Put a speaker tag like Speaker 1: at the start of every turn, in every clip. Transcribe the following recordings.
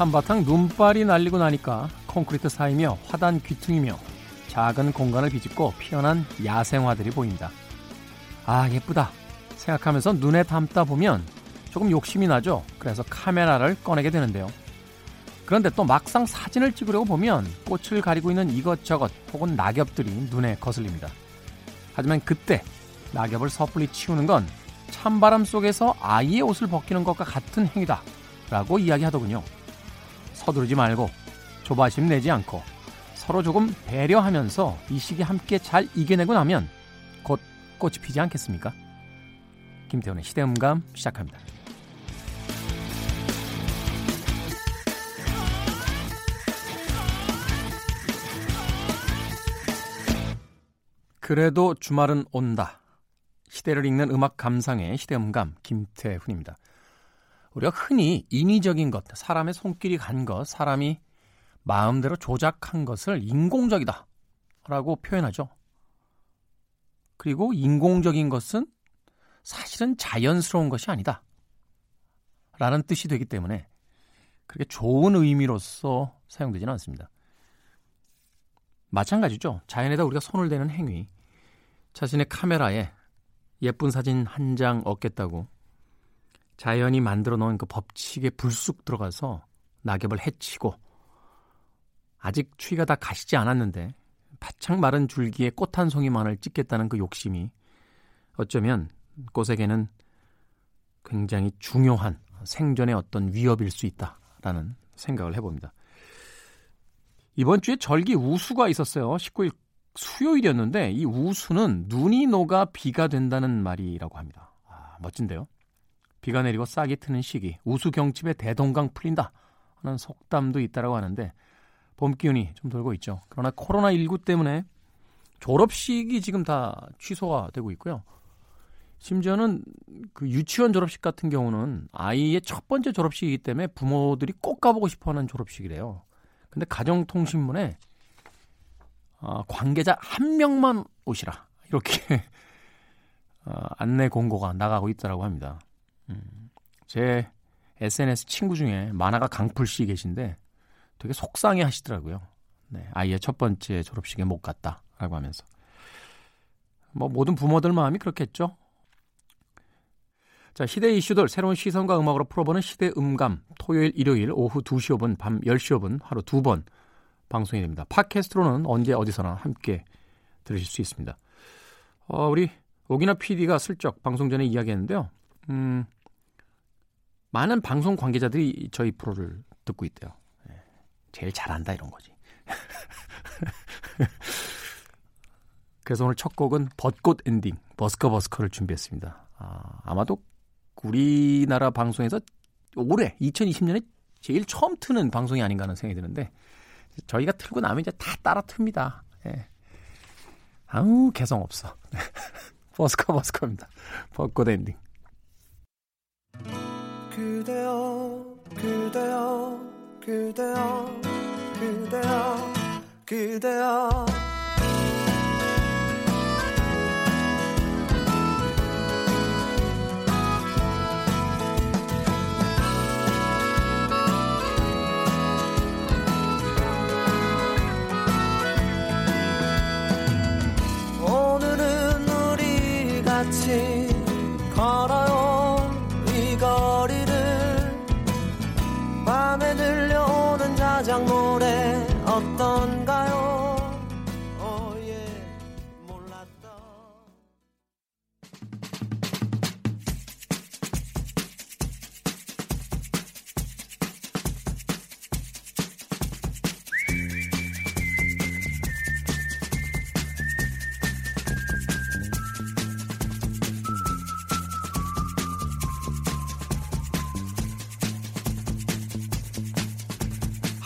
Speaker 1: 한바탕 눈발이 날리고 나니까 콘크리트 사이며 화단 귀퉁이며 작은 공간을 비집고 피어난 야생화들이 보인다. 아, 예쁘다. 생각하면서 눈에 담다 보면 조금 욕심이 나죠. 그래서 카메라를 꺼내게 되는데요. 그런데 또 막상 사진을 찍으려고 보면 꽃을 가리고 있는 이것저것 혹은 낙엽들이 눈에 거슬립니다. 하지만 그때 낙엽을 섣불리 치우는 건 찬바람 속에서 아이의 옷을 벗기는 것과 같은 행위다. 라고 이야기하더군요. 서두르지 말고 조바심 내지 않고 서로 조금 배려하면서 이 시기 함께 잘 이겨내고 나면 곧 꽃이 피지 않겠습니까? 김태훈의 시대음감 시작합니다. 그래도 주말은 온다. 시대를 읽는 음악 감상의 시대음감 김태훈입니다. 우리가 흔히 인위적인 것, 사람의 손길이 간 것, 사람이 마음대로 조작한 것을 인공적이다 라고 표현하죠. 그리고 인공적인 것은 사실은 자연스러운 것이 아니다. 라는 뜻이 되기 때문에 그렇게 좋은 의미로서 사용되지는 않습니다. 마찬가지죠. 자연에다 우리가 손을 대는 행위. 자신의 카메라에 예쁜 사진 한 장 얻겠다고 자연이 만들어 놓은 그 법칙에 불쑥 들어가서 낙엽을 해치고 아직 추위가 다 가시지 않았는데 바짝 마른 줄기에 꽃 한 송이만을 찍겠다는 그 욕심이 어쩌면 꽃에게는 굉장히 중요한 생존의 어떤 위협일 수 있다라는 생각을 해봅니다. 이번 주에 절기 우수가 있었어요. 19일 수요일이었는데 이 우수는 눈이 녹아 비가 된다는 말이라고 합니다. 아, 멋진데요. 비가 내리고 싹이 트는 시기, 우수 경칩에 대동강 풀린다 하는 속담도 있다라고 하는데 봄 기운이 좀 돌고 있죠. 그러나 코로나19 때문에 졸업식이 지금 다 취소가 되고 있고요. 심지어는 그 유치원 졸업식 같은 경우는 아이의 첫 번째 졸업식이기 때문에 부모들이 꼭 가보고 싶어 하는 졸업식이래요. 근데 가정통신문에 어, 관계자 한 명만 오시라. 이렇게 어, 안내 공고가 나가고 있다라고 합니다. 음, 제 SNS 친구 중에 만화가 강풀 씨 계신데 되게 속상해 하시더라고요. 네, 아이의 첫 번째 졸업식에 못 갔다라고 하면서. 뭐 모든 부모들 마음이 그렇겠죠. 자, 시대 이슈들 새로운 시선과 음악으로 풀어보는 시대 음감. 토요일, 일요일 오후 2시 5분, 밤 10시 5분 하루 두 번 방송이 됩니다. 팟캐스트로는 언제 어디서나 함께 들으실 수 있습니다. 어, 우리 오기나 PD가 슬쩍 방송 전에 이야기했는데요. 음, 많은 방송 관계자들이 저희 프로를 듣고 있대요. 제일 잘한다 이런 거지. 그래서 오늘 첫 곡은 벚꽃 엔딩 버스커 버스커를 준비했습니다. 아, 아마도 우리나라 방송에서 올해 2020년에 제일 처음 트는 방송이 아닌가 하는 생각이 드는데 저희가 틀고 나면 이제 다 따라 틉니다. 예. 아우 개성 없어. 버스커 버스커입니다. 벚꽃 엔딩. 그대여 그대여 그대여 그대여 그대여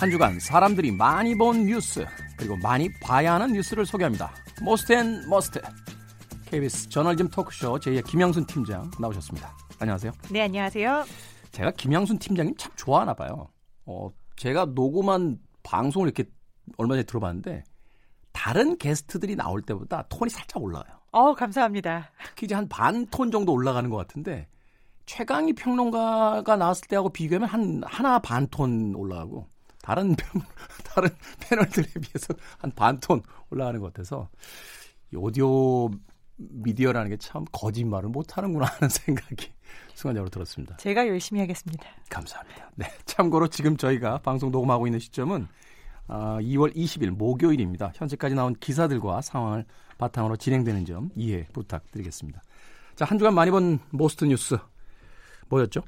Speaker 1: 한 주간 사람들이 많이 본 뉴스 그리고 많이 봐야 하는 뉴스를 소개합니다. Most and Must KBS 저널리즘 토크쇼 J의 김영순 팀장 나오셨습니다. 안녕하세요.
Speaker 2: 네, 안녕하세요.
Speaker 1: 제가 김영순 팀장님 참 좋아하나 봐요. 어, 제가 녹음한 방송을 이렇게 얼마 전에 들어봤는데 다른 게스트들이 나올 때보다 톤이 살짝 올라가요.
Speaker 2: 어, 감사합니다.
Speaker 1: 특히 이제 한 반 톤 정도 올라가는 것 같은데 최강희 평론가가 나왔을 때하고 비교하면 한 하나 반 톤 올라가고 다른 평, 다른 패널들에 비해서 한 반톤 올라가는 것 같아서 이 오디오 미디어라는 게 참 거짓말을 못하는구나 하는 생각이 순간적으로 들었습니다.
Speaker 2: 제가 열심히 하겠습니다.
Speaker 1: 감사합니다. 네, 참고로 지금 저희가 방송 녹음하고 있는 시점은 어, 2월 20일 목요일입니다. 현재까지 나온 기사들과 상황을 바탕으로 진행되는 점 이해 부탁드리겠습니다. 자, 한 주간 많이 본 Most 뉴스 뭐였죠?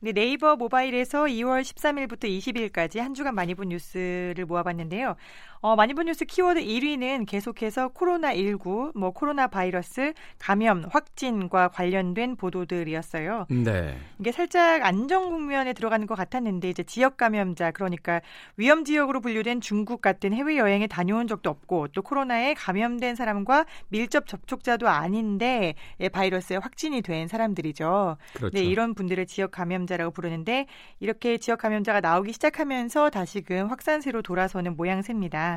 Speaker 2: 네, 네이버 모바일에서 2월 13일부터 20일까지 한 주간 많이 본 뉴스를 모아봤는데요. 어, 많이 본 뉴스 키워드 1위는 계속해서 코로나19, 뭐 코로나 바이러스 감염 확진과 관련된 보도들이었어요.
Speaker 1: 네.
Speaker 2: 이게 살짝 안정 국면에 들어가는 것 같았는데 이제 지역 감염자 그러니까 위험 지역으로 분류된 중국 같은 해외 여행에 다녀온 적도 없고 또 코로나에 감염된 사람과 밀접 접촉자도 아닌데 예, 바이러스에 확진이 된 사람들이죠.
Speaker 1: 그렇죠.
Speaker 2: 네, 이런 분들을 지역 감염자라고 부르는데 이렇게 지역 감염자가 나오기 시작하면서 다시금 확산세로 돌아서는 모양새입니다.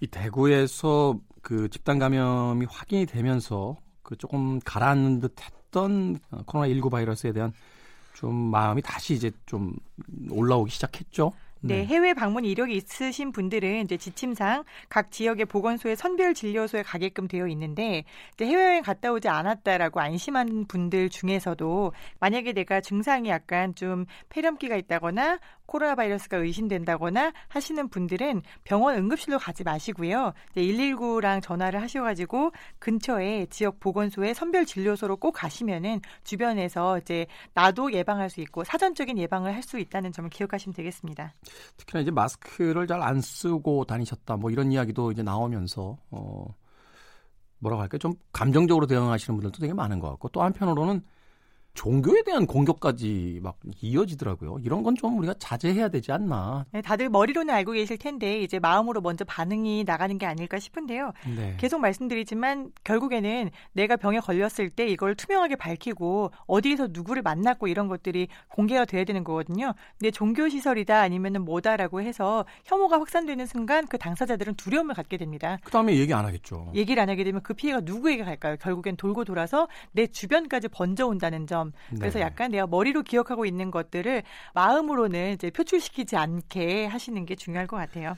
Speaker 1: 이 대구에서 그 집단 감염이 확인이 되면서 그 조금 가라앉는 듯했던 코로나 19 바이러스에 대한 좀 마음이 다시 이제 좀 올라오기 시작했죠.
Speaker 2: 네, 해외 방문 이력이 있으신 분들은 이제 지침상 각 지역의 보건소에 선별 진료소에 가게끔 되어 있는데 해외여행 갔다 오지 않았다라고 안심한 분들 중에서도 만약에 내가 증상이 약간 좀 폐렴기가 있다거나 코로나 바이러스가 의심된다거나 하시는 분들은 병원 응급실로 가지 마시고요. 119랑 전화를 하셔가지고 근처에 지역 보건소에 선별 진료소로 꼭 가시면은 주변에서 이제 나도 예방할 수 있고 사전적인 예방을 할 수 있다는 점을 기억하시면 되겠습니다.
Speaker 1: 특히나 이제 마스크를 잘 안 쓰고 다니셨다 뭐 이런 이야기도 이제 나오면서 어 뭐라고 할까요? 좀 감정적으로 대응하시는 분들도 되게 많은 것 같고 또 한편으로는 종교에 대한 공격까지 막 이어지더라고요. 이런 건 좀 우리가 자제해야 되지 않나.
Speaker 2: 네, 다들 머리로는 알고 계실 텐데 이제 마음으로 먼저 반응이 나가는 게 아닐까 싶은데요.
Speaker 1: 네.
Speaker 2: 계속 말씀드리지만 결국에는 내가 병에 걸렸을 때 이걸 투명하게 밝히고 어디에서 누구를 만났고 이런 것들이 공개가 돼야 되는 거거든요. 근데 종교 시설이다 아니면은 뭐다라고 해서 혐오가 확산되는 순간 그 당사자들은 두려움을 갖게 됩니다.
Speaker 1: 그다음에 얘기 안 하겠죠.
Speaker 2: 얘기를 안 하게 되면 그 피해가 누구에게 갈까요? 결국엔 돌고 돌아서 내 주변까지 번져 온다는 점. 그래서
Speaker 1: 네.
Speaker 2: 약간 내가 머리로 기억하고 있는 것들을 마음으로는 이제 표출시키지 않게 하시는 게 중요할 것 같아요.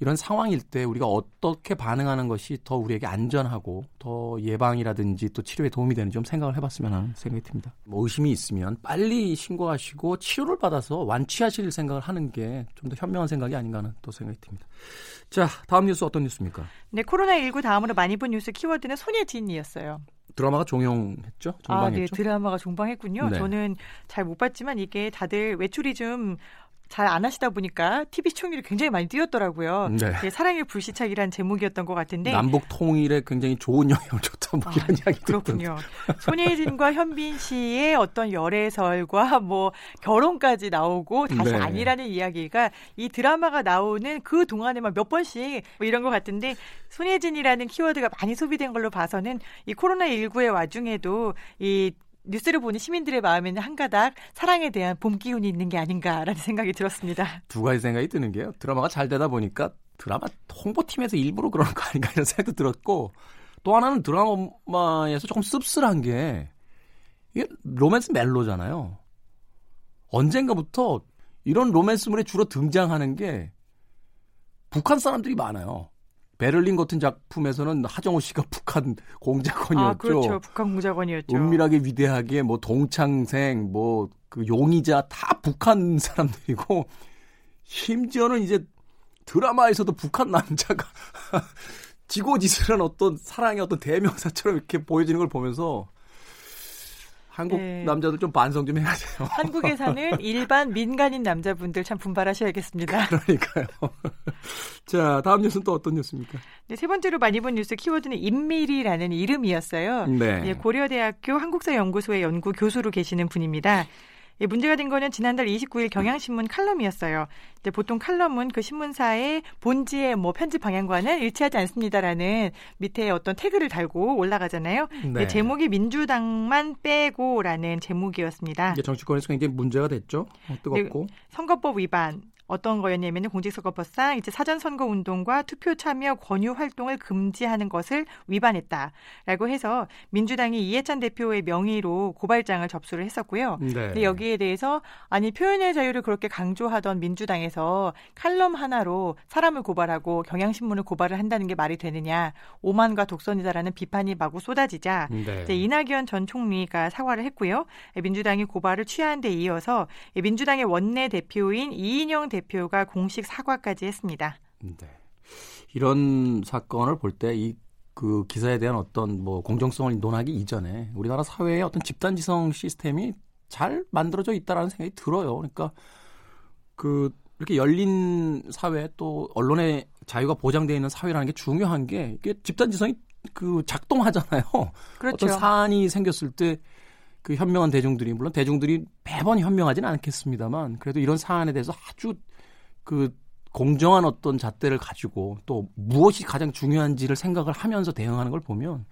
Speaker 1: 이런 상황일 때 우리가 어떻게 반응하는 것이 더 우리에게 안전하고 더 예방이라든지 또 치료에 도움이 되는지 좀 생각을 해봤으면 하는 생각이 듭니다. 뭐 의심이 있으면 빨리 신고하시고 치료를 받아서 완치하실 생각을 하는 게 좀 더 현명한 생각이 아닌가 하는 또 생각이 듭니다. 자, 다음 뉴스 어떤 뉴스입니까?
Speaker 2: 네, 코로나19 다음으로 많이 본 뉴스 키워드는 손예진이었어요.
Speaker 1: 드라마가 종영했죠?
Speaker 2: 아, 네,
Speaker 1: 종방했죠?
Speaker 2: 드라마가 종방했군요.
Speaker 1: 네.
Speaker 2: 저는 잘 못 봤지만 이게 다들 외출이 좀 잘 안 하시다 보니까 TV 시청률이 굉장히 많이 뛰었더라고요.
Speaker 1: 네.
Speaker 2: 네, 사랑의 불시착이라는 제목이었던 것 같은데
Speaker 1: 남북 통일에 굉장히 좋은 영향을 줬다 뭐 이런 이야기도 있던데.
Speaker 2: 아, 그렇군요. 손예진과 현빈 씨의 어떤 열애설과 뭐 결혼까지 나오고 다시
Speaker 1: 네.
Speaker 2: 아니라는 이야기가 이 드라마가 나오는 그 동안에만 몇 번씩 뭐 이런 것 같은데 손예진이라는 키워드가 많이 소비된 걸로 봐서는 이 코로나 19의 와중에도 이 뉴스를 보는 시민들의 마음에는 한 가닥 사랑에 대한 봄 기운이 있는 게 아닌가라는 생각이 들었습니다.
Speaker 1: 두 가지 생각이 드는 게요. 드라마가 잘 되다 보니까 드라마 홍보팀에서 일부러 그러는 거 아닌가 이런 생각도 들었고 또 하나는 드라마에서 조금 씁쓸한 게 이게 로맨스 멜로잖아요. 언젠가부터 이런 로맨스물에 주로 등장하는 게 북한 사람들이 많아요. 베를린 같은 작품에서는 하정우 씨가 북한 공작원이었죠.
Speaker 2: 아, 그렇죠. 북한 공작원이었죠.
Speaker 1: 은밀하게 위대하게 뭐 동창생 뭐 그 용의자 다 북한 사람들이고 심지어는 이제 드라마에서도 북한 남자가 지고지슬한 어떤 사랑의 어떤 대명사처럼 이렇게 보여지는 걸 보면서 한국
Speaker 2: 네.
Speaker 1: 남자들 좀 반성 좀 해야 돼요.
Speaker 2: 한국에 사는 일반 민간인 남자분들 참 분발하셔야겠습니다.
Speaker 1: 그러니까요. 자, 다음 뉴스는 또 어떤 뉴스입니까?
Speaker 2: 네, 세 번째로 많이 본 뉴스 키워드는 임밀이라는 이름이었어요.
Speaker 1: 네.
Speaker 2: 예, 고려대학교 한국사 연구소의 연구 교수로 계시는 분입니다. 예, 문제가 된 거는 지난달 29일 경향신문 칼럼이었어요. 이제 보통 칼럼은 그 신문사의 본지의 뭐 편집 방향과는 일치하지 않습니다라는 밑에 어떤 태그를 달고 올라가잖아요.
Speaker 1: 네.
Speaker 2: 예, 제목이 민주당만 빼고라는 제목이었습니다.
Speaker 1: 이게 정치권에서 굉장히 문제가 됐죠. 어, 뜨겁고.
Speaker 2: 선거법 위반, 어떤 거였냐면 공직선거법상 이제 사전 선거 운동과 투표 참여 권유 활동을 금지하는 것을 위반했다라고 해서 민주당이 이해찬 대표의 명의로 고발장을 접수를 했었고요. 네. 근데 여기에 대해서 아니 표현의 자유를 그렇게 강조하던 민주당에서 칼럼 하나로 사람을 고발하고 경향신문을 고발을 한다는 게 말이 되느냐 오만과 독선이다라는 비판이 마구 쏟아지자 네. 이제 이낙연 전 총리가 사과를 했고요. 민주당이 고발을 취한 데 이어서 민주당의 원내 대표인 이인영 대표가 공식 사과까지 했습니다. 네.
Speaker 1: 이런 사건을 볼 때 이 그 기사에 대한 어떤 뭐 공정성을 논하기 이전에 우리나라 사회의 어떤 집단지성 시스템이 잘 만들어져 있다라는 생각이 들어요. 그러니까 그 이렇게 열린 사회 또 언론의 자유가 보장되어 있는 사회라는 게 중요한 게 이게 집단지성이 그 작동하잖아요. 그렇죠. 어떤 사안이 생겼을 때 그 현명한 대중들이 물론 대중들이 매번 현명하지는 않겠습니다만 그래도 이런 사안에 대해서 아주 그 공정한 어떤 잣대를 가지고 또 무엇이 가장 중요한지를 생각을 하면서 대응하는 걸 보면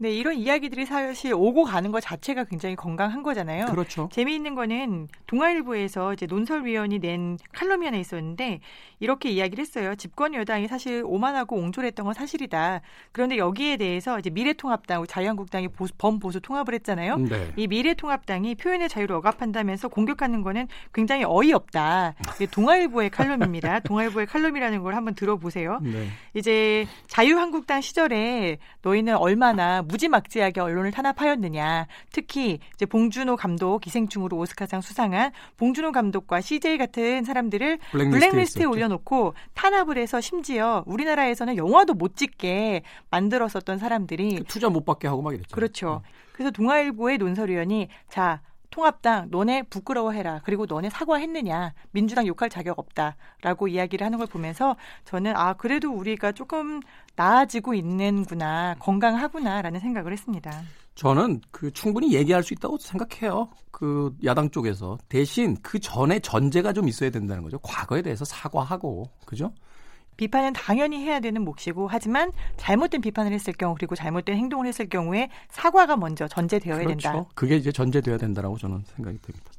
Speaker 2: 네, 이런 이야기들이 사실 오고 가는 것 자체가 굉장히 건강한 거잖아요.
Speaker 1: 그렇죠.
Speaker 2: 재미있는 거는 동아일보에서 이제 논설위원이 낸 칼럼이 하나 있었는데 이렇게 이야기를 했어요. 집권 여당이 사실 오만하고 옹졸했던 건 사실이다. 그런데 여기에 대해서 이제 미래통합당, 자유한국당이 보수, 범보수 통합을 했잖아요. 네. 이 미래통합당이 표현의 자유를 억압한다면서 공격하는 거는 굉장히 어이없다. 동아일보의 칼럼입니다. 동아일보의 칼럼이라는 걸 한번 들어보세요. 네. 이제 자유한국당 시절에 너희는 얼마나 무지막지하게 언론을 탄압하였느냐. 특히 이제 봉준호 감독 기생충으로 오스카상 수상한 봉준호 감독과 CJ 같은 사람들을 블랙리스트에, 블랙리스트에 올려놓고 탄압을 해서 심지어 우리나라에서는 영화도 못 찍게 만들었었던 사람들이
Speaker 1: 그 투자 못 받게 하고 막 이랬죠.
Speaker 2: 그렇죠. 그래서 동아일보의 논설위원이 자 통합당 너네 부끄러워해라. 그리고 너네 사과했느냐. 민주당 욕할 자격 없다라고 이야기를 하는 걸 보면서 저는 아 그래도 우리가 조금 나아지고 있는구나. 건강하구나라는 생각을 했습니다.
Speaker 1: 저는 그 충분히 얘기할 수 있다고 생각해요. 그 야당 쪽에서 대신 그 전에 전제가 좀 있어야 된다는 거죠. 과거에 대해서 사과하고 그죠?
Speaker 2: 비판은 당연히 해야 되는 몫이고 하지만 잘못된 비판을 했을 경우 그리고 잘못된 행동을 했을 경우에 사과가 먼저 전제되어야
Speaker 1: 그렇죠.
Speaker 2: 된다.
Speaker 1: 그게 이제 전제되어야 된다라고 저는 생각이 됩니다.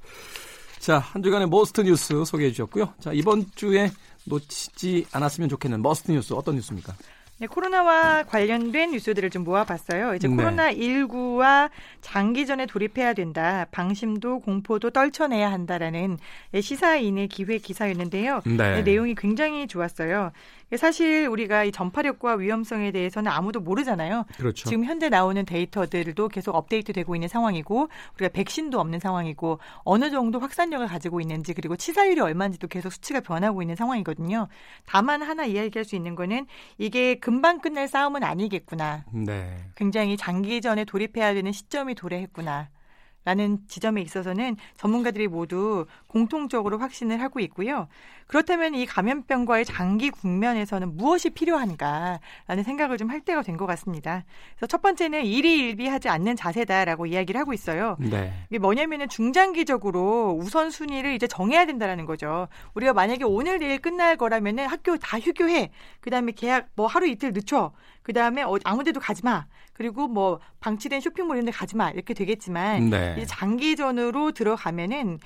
Speaker 1: 자, 한 주간의 Must 뉴스 소개해 주셨고요. 자, 이번 주에 놓치지 않았으면 좋겠는 Must 뉴스 어떤 뉴스입니까?
Speaker 2: 네, 코로나와 관련된 뉴스들을 좀 모아봤어요. 이제 네. 코로나 19와 장기전에 돌입해야 된다. 방심도 공포도 떨쳐내야 한다라는 시사인의 기획 기사였는데요. 네. 내용이 굉장히 좋았어요. 사실 우리가 이 전파력과 위험성에 대해서는 아무도 모르잖아요.
Speaker 1: 그렇죠.
Speaker 2: 지금 현재 나오는 데이터들도 계속 업데이트되고 있는 상황이고 우리가 백신도 없는 상황이고 어느 정도 확산력을 가지고 있는지 그리고 치사율이 얼마인지도 계속 수치가 변하고 있는 상황이거든요. 다만 하나 이야기할 수 있는 거는 이게 금방 끝날 싸움은 아니겠구나.
Speaker 1: 네.
Speaker 2: 굉장히 장기전에 돌입해야 되는 시점이 도래했구나. 라는 지점에 있어서는 전문가들이 모두 공통적으로 확신을 하고 있고요. 그렇다면 이 감염병과의 장기 국면에서는 무엇이 필요한가라는 생각을 좀 할 때가 된 것 같습니다. 그래서 첫 번째는 일희일비하지 않는 자세다라고 이야기를 하고 있어요.
Speaker 1: 네.
Speaker 2: 이게 뭐냐면은 중장기적으로 우선 순위를 이제 정해야 된다라는 거죠. 우리가 만약에 오늘 내일 끝날 거라면은 학교 다 휴교해. 그다음에 계약 뭐 하루 이틀 늦춰. 그다음에 어, 아무데도 가지 마. 그리고 뭐 방치된 쇼핑몰 이런 데 가지 마. 이렇게 되겠지만 네. 이제 장기전으로 들어가면은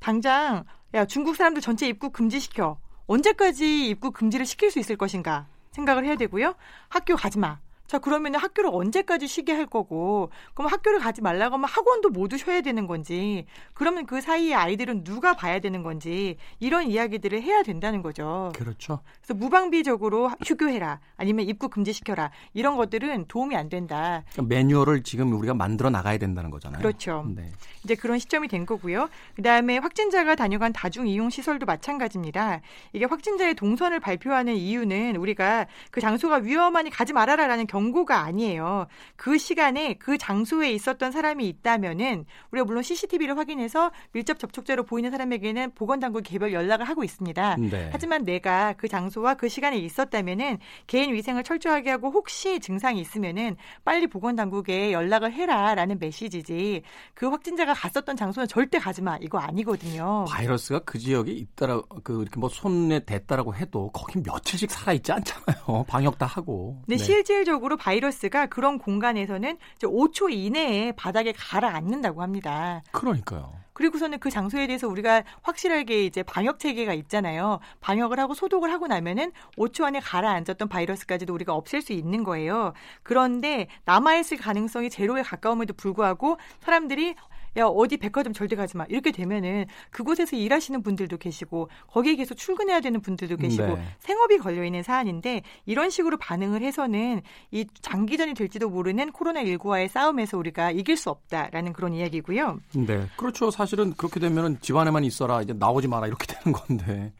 Speaker 2: 당장 야 중국 사람들 전체 입국 금지시켜. 언제까지 입국 금지를 시킬 수 있을 것인가 생각을 해야 되고요. 학교 가지 마. 자, 그러면 학교를 언제까지 쉬게 할 거고, 그럼 학교를 가지 말라고 하면 학원도 모두 쉬어야 되는 건지, 그러면 그 사이에 아이들은 누가 봐야 되는 건지, 이런 이야기들을 해야 된다는 거죠.
Speaker 1: 그렇죠.
Speaker 2: 그래서 무방비적으로 휴교해라, 아니면 입국 금지시켜라, 이런 것들은 도움이 안 된다.
Speaker 1: 그러니까 매뉴얼을 지금 우리가 만들어 나가야 된다는 거잖아요.
Speaker 2: 그렇죠. 네. 이제 그런 시점이 된 거고요. 그 다음에 확진자가 다녀간 다중 이용 시설도 마찬가지입니다. 이게 확진자의 동선을 발표하는 이유는 우리가 그 장소가 위험하니 가지 말아라라는 경고가 아니에요. 그 시간에 그 장소에 있었던 사람이 있다면은 우리가 물론 CCTV를 확인해서 밀접 접촉자로 보이는 사람에게는 보건당국 개별 연락을 하고 있습니다.
Speaker 1: 네.
Speaker 2: 하지만 내가 그 장소와 그 시간에 있었다면은 개인 위생을 철저하게 하고 혹시 증상이 있으면은 빨리 보건당국에 연락을 해라라는 메시지지 그 확진자가 갔었던 장소는 절대 가지 마 이거 아니거든요.
Speaker 1: 바이러스가 그 지역에 있다라 그 이렇게 뭐 손에 댔다라고 해도 거기 며칠씩 살아 있지 않잖아요. 방역 다 하고.
Speaker 2: 네, 네. 실질적으로 기본적으로 바이러스가 그런 공간에서는 5초 이내에 바닥에 가라앉는다고 합니다.
Speaker 1: 그러니까요.
Speaker 2: 그리고서는 그 장소에 대해서 우리가 확실하게 이제 방역 체계가 있잖아요. 방역을 하고 소독을 하고 나면은 5초 안에 가라앉았던 바이러스까지도 우리가 없앨 수 있는 거예요. 그런데 남아있을 가능성이 제로에 가까움에도 불구하고 사람들이 야 어디 백화점 절대 가지 마 이렇게 되면은 그곳에서 일하시는 분들도 계시고 거기에 계속 출근해야 되는 분들도 계시고 네. 생업이 걸려 있는 사안인데 이런 식으로 반응을 해서는 이 장기전이 될지도 모르는 코로나 19와의 싸움에서 우리가 이길 수 없다라는 그런 이야기고요.
Speaker 1: 네, 그렇죠. 사실은 그렇게 되면은 집안에만 있어라 이제 나오지 마라 이렇게 되는 건데.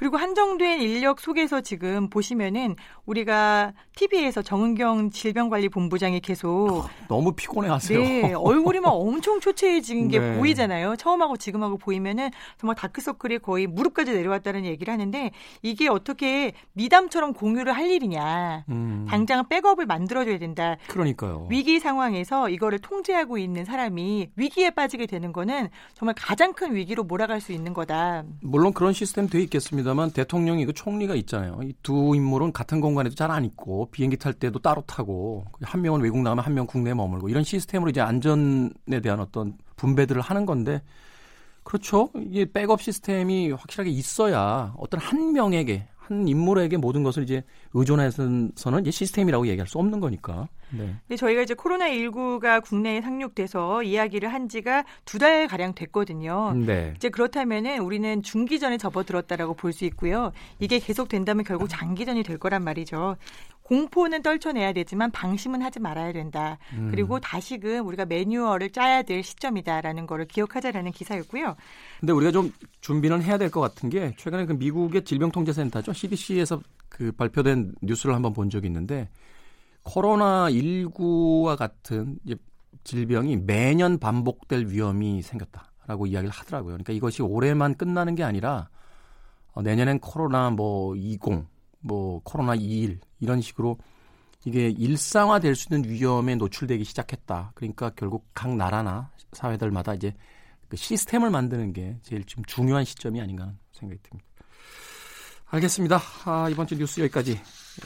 Speaker 2: 그리고 한정된 인력 속에서 지금 보시면은 우리가 TV에서 정은경 질병관리본부장이 계속
Speaker 1: 너무 피곤해하세요.
Speaker 2: 네, 얼굴이 막 엄청 초췌해진 게 네. 보이잖아요. 처음하고 지금하고 보이면은 정말 다크서클이 거의 무릎까지 내려왔다는 얘기를 하는데 이게 어떻게 미담처럼 공유를 할 일이냐. 음. 당장 백업을 만들어줘야 된다.
Speaker 1: 그러니까요.
Speaker 2: 위기 상황에서 이거를 통제하고 있는 사람이 위기에 빠지게 되는 거는 정말 가장 큰 위기로 몰아갈 수 있는 거다.
Speaker 1: 물론 그런 시스템 돼 있겠습니다. 있습니다만 대통령이고 총리가 있잖아요. 이 두 인물은 같은 공간에도 잘 안 있고 비행기 탈 때도 따로 타고 한 명은 외국 나가면 한 명 국내에 머물고 이런 시스템으로 이제 안전에 대한 어떤 분배들을 하는 건데 그렇죠. 이게 백업 시스템이 확실하게 있어야 어떤 한 명에게 한 인물에게 모든 것을 이제 의존해서는 이제 시스템이라고 얘기할 수 없는 거니까.
Speaker 2: 네. 근데 저희가 이제 코로나 19가 국내에 상륙돼서 이야기를 한 지가 두 달 가량 됐거든요. 네. 이제 그렇다면은 우리는 중기전에 접어들었다라고 볼 수 있고요. 이게 계속 된다면 결국 장기전이 될 거란 말이죠. 공포는 떨쳐내야 되지만 방심은 하지 말아야 된다. 음. 그리고 다시금 우리가 매뉴얼을 짜야 될 시점이다라는 거를 기억하자라는 기사였고요.
Speaker 1: 근데 우리가 좀 준비는 해야 될 것 같은 게 최근에 그 미국의 질병통제센터죠. CDC에서 그 발표된 뉴스를 한번 본 적이 있는데 코로나 19와 같은 질병이 매년 반복될 위험이 생겼다라고 이야기를 하더라고요. 그러니까 이것이 올해만 끝나는 게 아니라 어, 내년엔 코로나 뭐 20, 뭐 코로나 21 이런 식으로 이게 일상화될 수 있는 위험에 노출되기 시작했다. 그러니까 결국 각 나라나 사회들마다 이제 그 시스템을 만드는 게 제일 좀 중요한 시점이 아닌가 생각이 듭니다. 알겠습니다. 아, 이번 주 뉴스 여기까지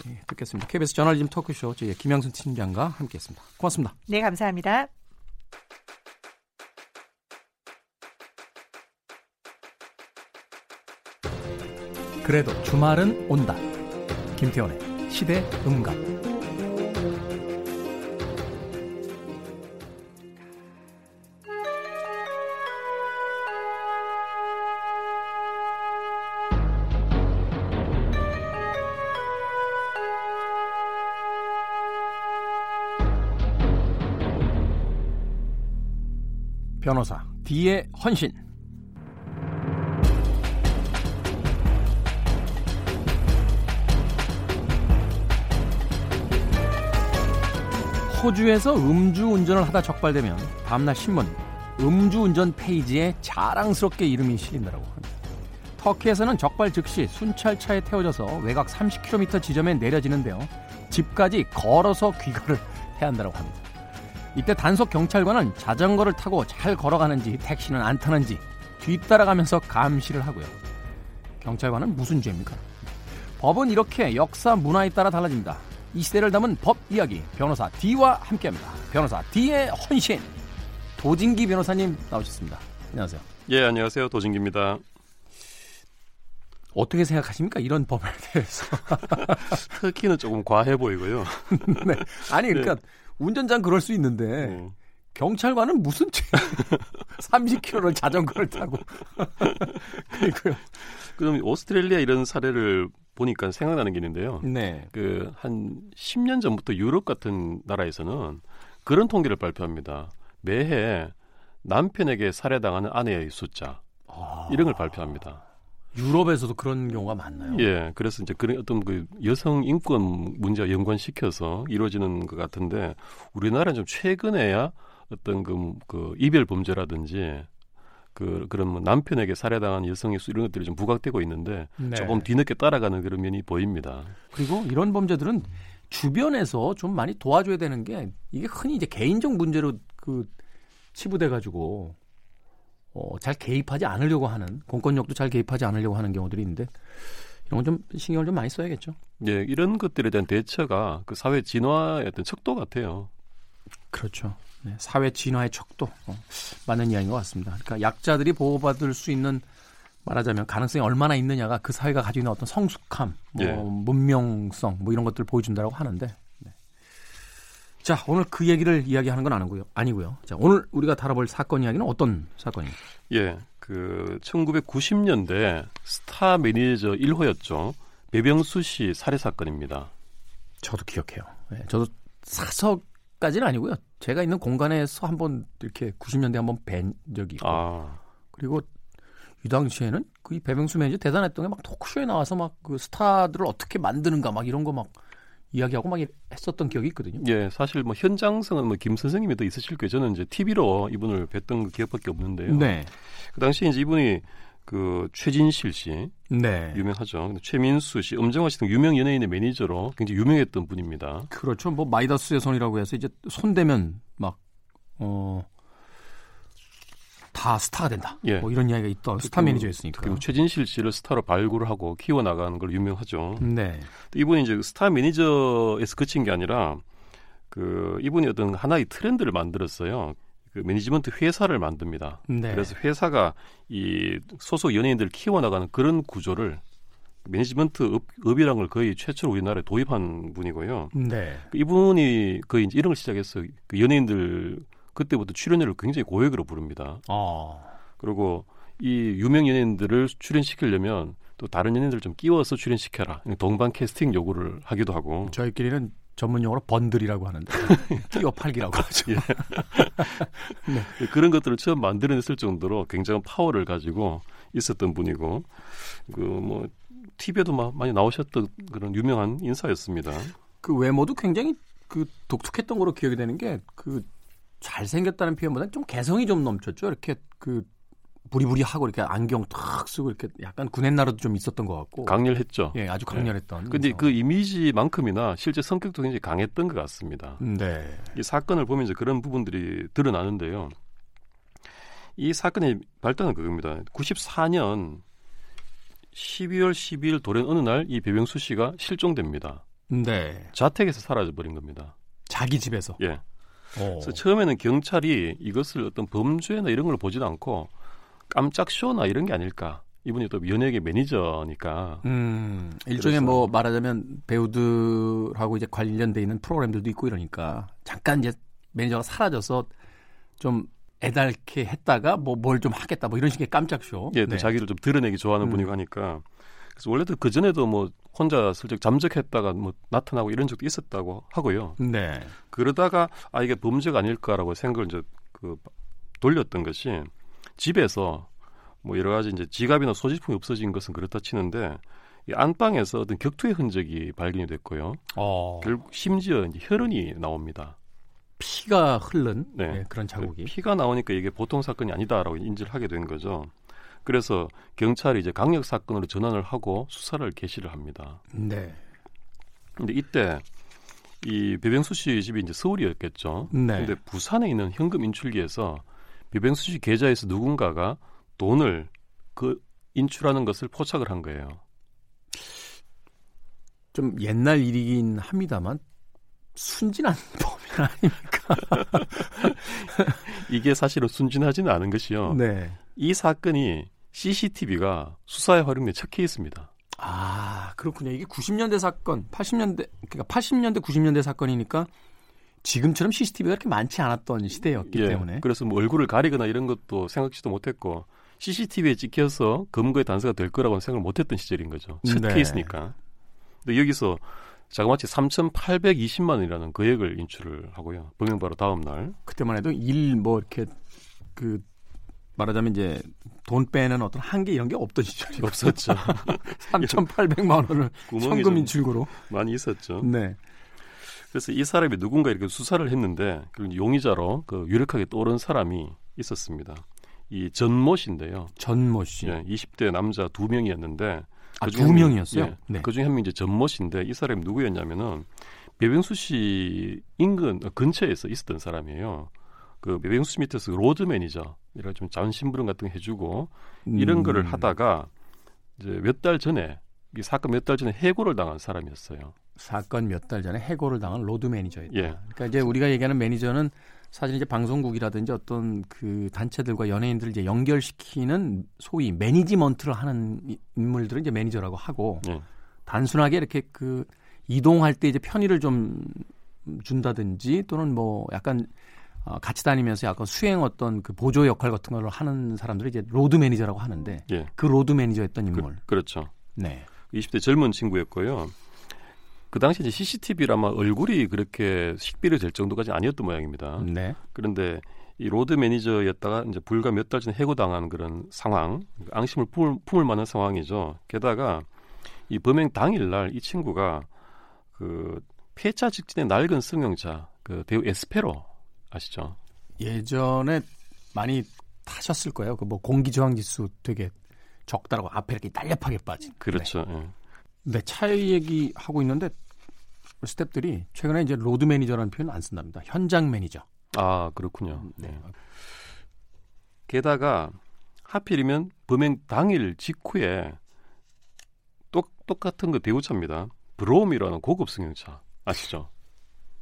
Speaker 1: 예, 듣겠습니다. KBS 저널리즘 토크쇼 저희 김양순 팀장과 함께했습니다. 고맙습니다.
Speaker 2: 네, 감사합니다.
Speaker 1: 그래도 주말은 온다. 김태원의 시대 음감. 변호사 D의 헌신 호주에서 음주운전을 하다 적발되면 다음날 신문 음주운전 페이지에 자랑스럽게 이름이 실린다고 합니다. 터키에서는 적발 즉시 순찰차에 태워져서 외곽 30km 지점에 내려지는데요. 집까지 걸어서 귀가를 해야 한다고 합니다. 이때 단속 경찰관은 자전거를 타고 잘 걸어가는지 택시는 안 타는지 뒤따라가면서 감시를 하고요. 경찰관은 무슨 죄입니까? 법은 이렇게 역사 문화에 따라 달라집니다. 이 시대를 담은 법 이야기 변호사 D와 함께합니다. 변호사 D의 헌신 도진기 변호사님 나오셨습니다. 안녕하세요.
Speaker 3: 예, 안녕하세요. 도진기입니다.
Speaker 1: 어떻게 생각하십니까? 이런 법에 대해서.
Speaker 3: 터키는 조금 과해 보이고요.
Speaker 1: 네. 아니, 그러니까 네. 운전자는 그럴 수 있는데 음. 경찰관은 무슨 죄? 30km를 자전거를 타고.
Speaker 3: 그리고요. 그럼 오스트레일리아 이런 사례를 보니까 생각나는 게 있는데요. 네. 그 한 10년 전부터 유럽 같은 나라에서는 그런 통계를 발표합니다. 매해 남편에게 살해당하는 아내의 숫자 아... 이런 걸 발표합니다.
Speaker 1: 유럽에서도 그런 경우가 많나요?
Speaker 3: 예, 그래서 이제 그런 어떤 그 여성 인권 문제와 연관시켜서 이루어지는 것 같은데 우리나라는 좀 최근에야 어떤 그, 그 이별 범죄라든지 그 그런 뭐 남편에게 살해당한 여성의 수 이런 것들이 좀 부각되고 있는데 네. 조금 뒤늦게 따라가는 그런 면이 보입니다.
Speaker 1: 그리고 이런 범죄들은 주변에서 좀 많이 도와줘야 되는 게 이게 흔히 이제 개인적 문제로 그 치부돼 가지고 어, 잘 개입하지 않으려고 하는 공권력도 잘 개입하지 않으려고 하는 경우들이 있는데 이런 건 좀 신경을 좀 많이 써야겠죠.
Speaker 3: 예, 이런 것들에 대한 대처가 그 사회 진화의 어떤 척도 같아요.
Speaker 1: 그렇죠. 네, 사회 진화의 척도 어, 맞는 이야기인 것 같습니다. 그러니까 약자들이 보호받을 수 있는 말하자면 가능성이 얼마나 있느냐가 그 사회가 가지고 있는 어떤 성숙함, 뭐 예. 문명성 뭐 이런 것들을 보여준다고 하는데. 네. 자 오늘 그 얘기를 이야기하는 건 아니고요. 아니고요. 자 오늘 우리가 다뤄볼 사건 이야기는 어떤 사건입니까?
Speaker 3: 예, 그 1990년대 스타 매니저 1호였죠. 배병수 씨 살해 사건입니다.
Speaker 1: 저도 기억해요. 네, 저도 사석까지는 아니고요. 제가 있는 공간에서 한번 이렇게 90년대 한번 뵌 적이 있고 아. 그리고 이 당시에는 그 배병수 매니저 대단했던 게 막 토크쇼에 나와서 막 그 스타들을 어떻게 만드는가 막 이런 거 막 이야기하고 막 했었던 기억이 있거든요.
Speaker 3: 예, 사실 뭐 현장성은 뭐 김 선생님이 더 있으실 거예요. 저는 이제 TV로 이분을 뵀던 그 기억밖에 없는데요. 네. 그 당시에 이제 이분이 그 최진실 씨, 네. 유명하죠. 최민수 씨, 엄정화 씨 등 유명 연예인의 매니저로 굉장히 유명했던 분입니다.
Speaker 1: 그렇죠. 뭐 마이다스의 손이라고 해서 이제 손대면 막 어. 다 스타가 된다. 예. 뭐 이런 이야기가 있던 스타 매니저였으니까.
Speaker 3: 그리고 최진실 씨를 스타로 발굴하고 키워나가는 걸 유명하죠. 네. 이분이 이제 스타 매니저에서 그친 게 아니라 그 이분이 어떤 하나의 트렌드를 만들었어요. 그 매니지먼트 회사를 만듭니다. 네. 그래서 회사가 이 소속 연예인들 을 키워나가는 그런 구조를 매니지먼트 업, 업이라는 걸 거의 최초로 우리나라에 도입한 분이고요. 네. 그 이분이 거의 이제 이런 걸 시작해서 그 연예인들 그때부터 출연료를 굉장히 고액으로 부릅니다. 아. 그리고 이 유명 연예인들을 출연시키려면 또 다른 연예인들 좀 끼워서 출연시켜라. 동반 캐스팅 요구를 하기도 하고.
Speaker 1: 저희끼리는 전문 용어로 번들이라고 하는데 끼워 팔기라고 하죠. 예.
Speaker 3: 네. 그런 것들을 처음 만들어냈을 정도로 굉장한 파워를 가지고 있었던 분이고 그뭐 TV에도 막 많이 나오셨던 그런 유명한 인사였습니다.
Speaker 1: 그 외모도 굉장히 그 독특했던 거로 기억이 되는 게 그 잘생겼다는 표현보다는 좀 개성이 좀 넘쳤죠. 이렇게 그 부리부리하고 이렇게 안경 탁 쓰고 이렇게 약간 군옛날에도 좀 있었던 것 같고
Speaker 3: 강렬했죠.
Speaker 1: 예, 아주 강렬했던.
Speaker 3: 네. 근데 그 이미지만큼이나 실제 성격도 굉장히 강했던 것 같습니다. 네. 이 사건을 보면 이제 그런 부분들이 드러나는데요. 이 사건의 발단은 그겁니다. 94년 12월 12일 돌연 어느 날 이 배병수 씨가 실종됩니다. 네. 자택에서 사라져 버린 겁니다.
Speaker 1: 자기 집에서.
Speaker 3: 예. 오. 그래서 처음에는 경찰이 이것을 어떤 범죄나 이런 걸 보지도 않고 깜짝 쇼나 이런 게 아닐까. 이분이 또 연예계 매니저니까. 음,
Speaker 1: 일종의 뭐 말하자면 배우들하고 이제 관련돼 있는 프로그램들도 있고 이러니까 잠깐 이제 매니저가 사라져서 좀 애달게 했다가 뭐 뭘 좀 하겠다 뭐 이런 식의 깜짝 쇼.
Speaker 3: 예, 네. 자기를 좀 드러내기 좋아하는 음. 분이고 하니까. 그래서 원래도 그 전에도 뭐 혼자 슬쩍 잠적했다가 뭐 나타나고 이런 적도 있었다고 하고요. 네. 그러다가 아 이게 범죄가 아닐까라고 생각을 이제 그 돌렸던 것이 집에서 뭐 여러 가지 이제 지갑이나 소지품이 없어진 것은 그렇다 치는데 이 안방에서 어떤 격투의 흔적이 발견이 됐고요. 어. 결국 심지어 이제 혈흔이 나옵니다.
Speaker 1: 피가 흐른 네. 네, 그런 자국이
Speaker 3: 피가 나오니까 이게 보통 사건이 아니다라고 인지를 하게 된 거죠. 그래서 경찰이 이제 강력 사건으로 전환을 하고 수사를 개시를 합니다. 네. 근데 이때 이 배병수 씨 집이 이제 서울이었겠죠. 네. 근데 부산에 있는 현금 인출기에서 배병수 씨 계좌에서 누군가가 돈을 그 인출하는 것을 포착을 한 거예요.
Speaker 1: 좀 옛날 일이긴 합니다만 순진한 범인 아닙니까?
Speaker 3: 이게 사실은 순진하지는 않은 것이요. 네. 이 사건이 CCTV가 수사에 활용된 첫 케이스입니다.
Speaker 1: 아, 그렇군요. 이게 90년대 사건, 80년대, 그러니까 80년대, 90년대 사건이니까 지금처럼 CCTV가 그렇게 많지 않았던 시대였기 예, 때문에.
Speaker 3: 그래서 뭐 얼굴을 가리거나 이런 것도 생각지도 못했고 CCTV에 찍혀서 검거의 단서가 될 거라고는 생각을 못했던 시절인 거죠. 첫 네. 케이스니까. 근데 여기서 자그마치 3,820만 원이라는 거액을 인출을 하고요. 범행 바로 다음 날.
Speaker 1: 그때만 해도 일 뭐 이렇게 그 말하자면 이제 돈 빼는 어떤 한계 이런 게 없던 시절이
Speaker 3: 없었죠.
Speaker 1: 3,800만 원을 현금 인출구로
Speaker 3: 많이 있었죠. 네. 그래서 이 사람이 누군가 이렇게 수사를 했는데 용의자로 그 유력하게 떠오른 사람이 있었습니다. 이 전모 씨인데요.
Speaker 1: 전모 씨.
Speaker 3: 예, 20대 남자 두 명이었는데
Speaker 1: 아, 두 명이었어요? 예,
Speaker 3: 네. 그중에 한 명이 이제 전모 씨인데 이 사람이 누구였냐면은 배병수 씨 인근 근처에서 있었던 사람이에요. 그 배병수 씨 밑에서 로드 매니저 이런 좀 잔심부름 같은 거 해주고 이런 음. 거를 하다가 이제 몇 달 전에 이 사건 몇 달 전에 해고를 당한 사람이었어요.
Speaker 1: 사건 몇 달 전에 해고를 당한 로드 매니저였다. 예. 그러니까 이제 우리가 얘기하는 매니저는 사실 이제 방송국이라든지 어떤 그 단체들과 연예인들을 이제 연결시키는 소위 매니지먼트를 하는 인물들은 이제 매니저라고 하고 예. 단순하게 이렇게 그 이동할 때 이제 편의를 좀 준다든지 또는 뭐 약간 어, 같이 다니면서 약간 수행 어떤 그 보조 역할 같은 걸 하는 사람들이 이제 로드 매니저라고 하는데 예. 그 로드 매니저였던 인물.
Speaker 3: 그, 렇죠 네. 20대 젊은 친구였고요. 그 당시 이제 CCTV나 막 얼굴이 그렇게 식별이 될 정도까지 아니었던 모양입니다. 네. 그런데 이 로드 매니저였다가 이제 불과 몇 달 전에 해고당한 그런 상황, 앙심을 품을, 품을 만한 상황이죠. 게다가 이 범행 당일날 이 친구가 그 폐차 직전의 낡은 승용차, 그 대우 에스페로 아시죠?
Speaker 1: 예전에 많이 타셨을 거예요. 그 뭐 공기 저항 지수 되게 적다라고 앞에 이렇게 날렵하게 빠진.
Speaker 3: 그렇죠. 네. 예.
Speaker 1: 네, 차 얘기 하고 있는데 스탭들이 최근에 이제 로드 매니저라는 표현 안 쓴답니다. 현장 매니저.
Speaker 3: 아 그렇군요. 네. 게다가 하필이면 범행 당일 직후에 똑 똑같은 그 대우차입니다. 브로엄이라는 고급 승용차 아시죠?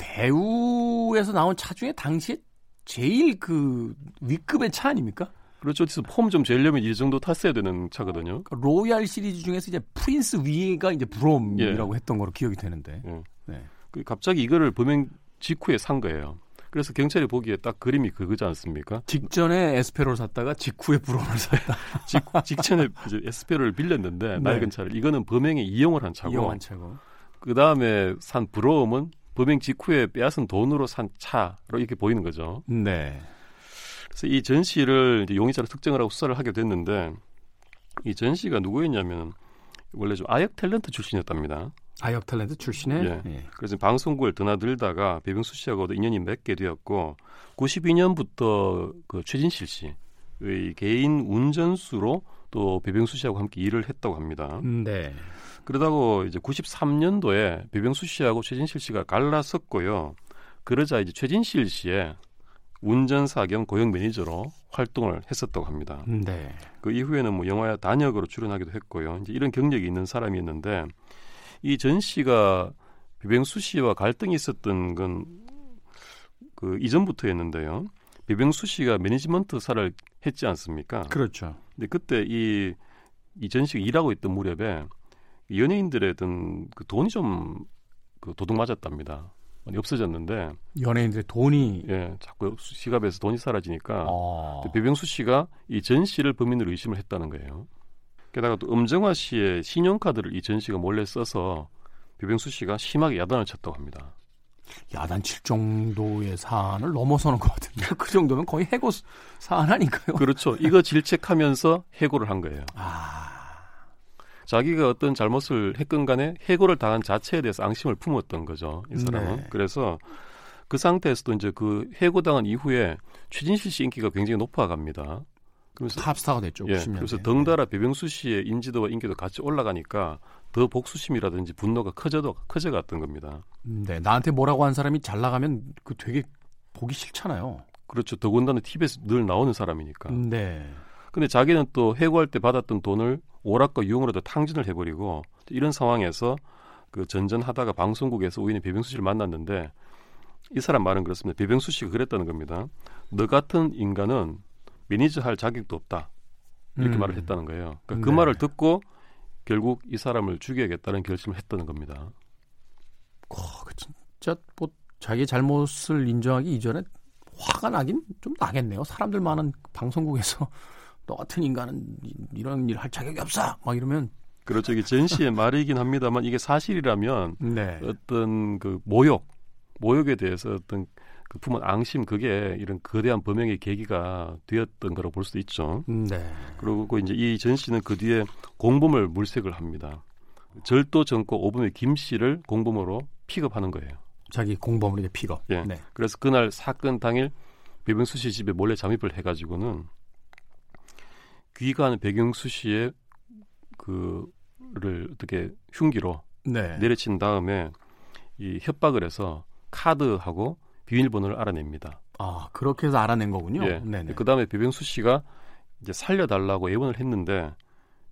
Speaker 1: 대우에서 나온 차 중에 당시에 제일 그 윗급의 차 아닙니까?
Speaker 3: 그렇죠. 어디서 폼 좀 재려면 이 정도 탔어야 되는 차거든요.
Speaker 1: 그러니까 로얄 시리즈 중에서 이제 프린스 위가 이제 브로엄이라고 예. 했던 거로 기억이 되는데. 예.
Speaker 3: 네. 그 갑자기 이거를 범행 직후에 산 거예요. 그래서 경찰이 보기에 딱 그림이 그거지 않습니까?
Speaker 1: 직전에 에스페로를 샀다가 직후에 브롬을 샀다.
Speaker 3: 직, 직전에 이제 에스페로를 빌렸는데 네. 낡은 차를 이거는 범행에 이용을 한 차고.
Speaker 1: 이용한 차고.
Speaker 3: 그 다음에 산 브롬은 범행 직후에 빼앗은 돈으로 산 차로 이렇게 보이는 거죠. 네. 그래서 이 전 씨를 용의자로 특정을 하고 수사를 하게 됐는데 이 전 씨가 누구였냐면 원래 좀 아역 탤런트 출신이었답니다.
Speaker 1: 아역 탤런트 출신의
Speaker 3: 예. 예. 그래서 방송국을 드나들다가 배병수 씨하고도 인연이 맺게 되었고 92년부터 그 최진실 씨의 개인 운전수로 또 배병수 씨하고 함께 일을 했다고 합니다. 네. 그러다고 이제 93년도에 배병수 씨하고 최진실 씨가 갈라섰고요. 그러자 이제 최진실 씨의 운전사 겸 고용 매니저로 활동을 했었다고 합니다. 네. 그 이후에는 뭐 영화야 단역으로 출연하기도 했고요. 이제 이런 경력이 있는 사람이었는데 이 전 씨가 비병수 씨와 갈등이 있었던 건 그 이전부터였는데요. 비병수 씨가 매니지먼트사를 했지 않습니까?
Speaker 1: 그렇죠.
Speaker 3: 근데 그때 이 이전 씨가 일하고 있던 무렵에 연예인들의 어떤 그 돈이 좀 그 도둑 맞았답니다. 많이 없어졌는데
Speaker 1: 연예인들의 돈이
Speaker 3: 예 자꾸 시갑에서 돈이 사라지니까 아. 배병수 씨가 이 전 씨를 범인으로 의심을 했다는 거예요. 게다가 또 엄정화 씨의 신용카드를 이 전 씨가 몰래 써서 배병수 씨가 심하게 야단을 쳤다고 합니다.
Speaker 1: 야단 칠 정도의 사안을 넘어서는 것 같은데 그 정도면 거의 해고 사안 아닌가요?
Speaker 3: 그렇죠. 이거 질책하면서 해고를 한 거예요. 아. 자기가 어떤 잘못을 했건 간에 해고를 당한 자체에 대해서 앙심을 품었던 거죠. 이 사람은. 네. 그래서 그 상태에서도 이제 그 해고당한 이후에 최진실 씨 인기가 굉장히 높아갑니다.
Speaker 1: 그래서 탑스타가 됐죠.
Speaker 3: 예, 그래서 덩달아 배병수 씨의 인지도와 인기도 같이 올라가니까 더 복수심이라든지 분노가 커져도 커져갔던 겁니다.
Speaker 1: 네, 나한테 뭐라고 한 사람이 잘 나가면 그 되게 보기 싫잖아요.
Speaker 3: 그렇죠. 더군다나 TV에서 늘 나오는 사람이니까. 네. 근데 자기는 또 해고할 때 받았던 돈을 오락과 유흥으로도 탕진을 해버리고 이런 상황에서 그 전전하다가 방송국에서 우연히 배병수 씨를 만났는데 이 사람 말은 그렇습니다. 배병수 씨가 그랬다는 겁니다. 너 같은 인간은 매니저 할 자격도 없다. 이렇게 음. 말을 했다는 거예요. 그러니까 그 네. 그 말을 듣고 결국 이 사람을 죽여야겠다는 결심을 했다는 겁니다.
Speaker 1: 와, 그 진짜 뭐 자기 잘못을 인정하기 이전에 화가 나긴 좀 나겠네요. 사람들 많은 방송국에서 너 같은 인간은 이런 일 할 자격이 없어. 막 이러면
Speaker 3: 그렇죠. 이게 전 씨의 말이긴 합니다만 이게 사실이라면 네. 어떤 그 모욕, 모욕에 대해서 어떤 그 품은 앙심 그게 이런 거대한 범행의 계기가 되었던 거라고 볼 수도 있죠. 네. 그리고 이제 이 전 씨는 그 뒤에 공범을 물색을 합니다. 절도 전과 오범의 김 씨를 공범으로 픽업하는 거예요.
Speaker 1: 자기 공범으로 픽업.
Speaker 3: 예. 네. 그래서 그날 사건 당일 배병수 씨 집에 몰래 잠입을 해가지고는 귀가하는 백영수 씨의 그를 어떻게 흉기로 네. 내려친 다음에 이 협박을 해서 카드하고 비밀번호를 알아냅니다.
Speaker 1: 아 그렇게 해서 알아낸 거군요.
Speaker 3: 예. 네네. 그 다음에 배병수 씨가 이제 살려달라고 애원을 했는데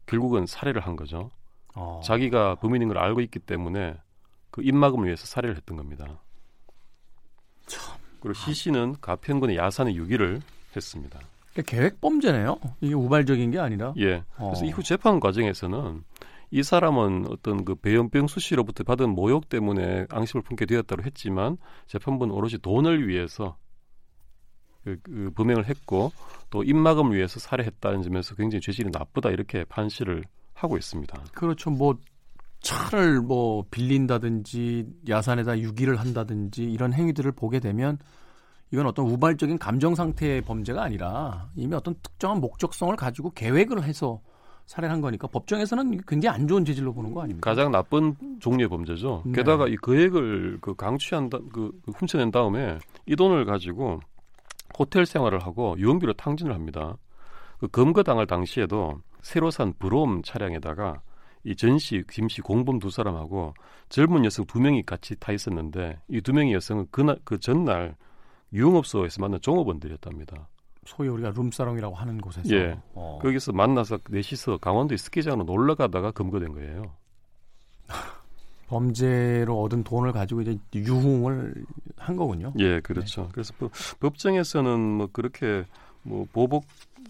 Speaker 3: 결국은 살해를 한 거죠. 어. 자기가 범인인 걸 알고 있기 때문에 그 입막음을 위해서 살해를 했던 겁니다. 참. 그리고 시 씨는 가평군의 야산의 유기를 했습니다.
Speaker 1: 그러니까 계획 범죄네요. 이게 우발적인 게 아니라.
Speaker 3: 예. 그래서 어. 이후 재판 과정에서는 이 사람은 어떤 그 배연병수 씨로부터 받은 모욕 때문에 앙심을 품게 되었다고 했지만 재판부는 오로지 돈을 위해서 그, 그 범행을 했고 또 입막음을 위해서 살해했다는 점에서 굉장히 죄질이 나쁘다 이렇게 판시를 하고 있습니다.
Speaker 1: 그렇죠. 뭐 차를 뭐 빌린다든지 야산에다 유기를 한다든지 이런 행위들을 보게 되면 이건 어떤 우발적인 감정 상태의 범죄가 아니라 이미 어떤 특정한 목적성을 가지고 계획을 해서 살해한 거니까 법정에서는 굉장히 안 좋은 재질로 보는 거 아닙니까?
Speaker 3: 가장 나쁜 종류의 범죄죠. 네. 게다가 이 계획을 그 강취한 다, 그, 그 훔쳐낸 다음에 이 돈을 가지고 호텔 생활을 하고 유흥비로 탕진을 합니다. 그 검거 당할 당시에도 새로 산 브롬 차량에다가 이 전씨, 김씨 공범 두 사람하고 젊은 여성 두 명이 같이 타 있었는데 이 두 명의 여성은 그날 그 전날 유흥업소에서 만난 종업원들이었답니다.
Speaker 1: 소위 우리가 룸사롱이라고 하는 곳에서
Speaker 3: 예. 어. 거기서 만나서 넷이서 강원도 스키장으로 놀러 가다가 검거된 거예요.
Speaker 1: 범죄로 얻은 돈을 가지고 이제 유흥을 한 거군요.
Speaker 3: 예, 그렇죠. 네. 그래서 뭐, 법정에서는 뭐 그렇게 뭐 보복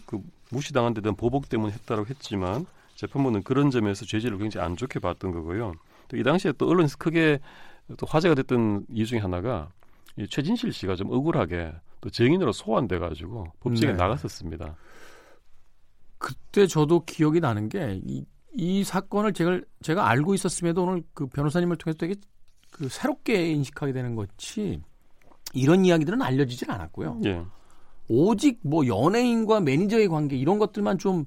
Speaker 3: 그 무시당한 데 대한 보복 때문에 했다고 했지만 재판부는 그런 점에서 죄질을 굉장히 안 좋게 봤던 거고요. 또 이 당시에 또 언론에서 크게 또 화제가 됐던 이유 중에 하나가 이 최진실 씨가 좀 억울하게 또 증인으로 소환돼 가지고 법정에 네. 나갔었습니다.
Speaker 1: 그때 저도 기억이 나는 게 이, 이 사건을 제가 제가 알고 있었음에도 오늘 그 변호사님을 통해서 되게 그 새롭게 인식하게 되는 것이 이런 이야기들은 알려지질 않았고요. 예. 오직 뭐 연예인과 매니저의 관계 이런 것들만 좀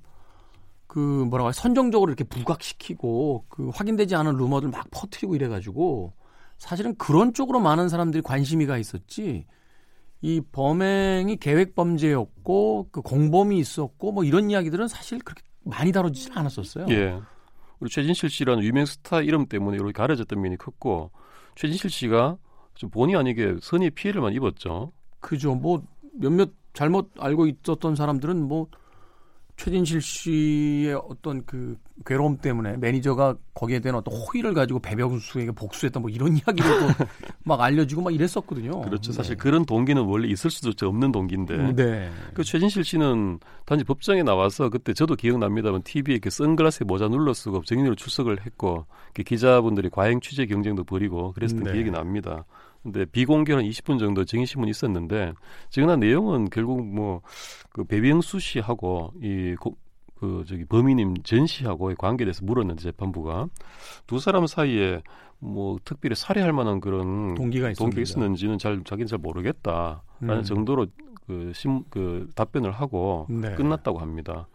Speaker 1: 그 뭐라고 할 선정적으로 이렇게 부각시키고 그 확인되지 않은 루머들 막 퍼뜨리고 이래가지고 사실은 그런 쪽으로 많은 사람들이 관심이 가 있었지 이 범행이 계획 범죄였고 그 공범이 있었고 뭐 이런 이야기들은 사실 그렇게 많이 다뤄지진 않았었어요.
Speaker 3: 예. 우리 최진실 씨라는 유명 스타 이름 때문에 이렇게 가려졌던 면이 컸고 최진실 씨가 좀 본의 아니게 선의 피해를만 입었죠.
Speaker 1: 그죠. 뭐 몇몇 잘못 알고 있었던 사람들은 뭐 최진실 씨의 어떤 그 괴로움 때문에 매니저가 거기에 대한 어떤 호의를 가지고 배병수에게 복수했다 뭐 이런 이야기를 또막 알려주고 막 이랬었거든요.
Speaker 3: 그렇죠. 네. 사실 그런 동기는 원래 있을 수도 없는 동기인데. 음, 네. 그 최진실 씨는 단지 법정에 나와서 그때 저도 기억납니다만 TV에 이렇게 선글라스에 모자 눌러 쓰고 증인으로 출석을 했고 기자분들이 과잉 취재 경쟁도 벌이고 그랬던 네. 기억이 납니다. 근데 비공개한 20분 정도 증인 신문이 있었는데 증언한 내용은 결국 뭐그 배병수 씨하고 이그 저기 범인인 전 씨하고의 관계에 대해서 물었는데 재판부가 두 사람 사이에 뭐 특별히 살해할 만한 그런
Speaker 1: 동기가,
Speaker 3: 동기가 있었는지는 잘 자기는 잘 모르겠다라는 음. 정도로 그, 심, 그 답변을 하고 네. 끝났다고 합니다.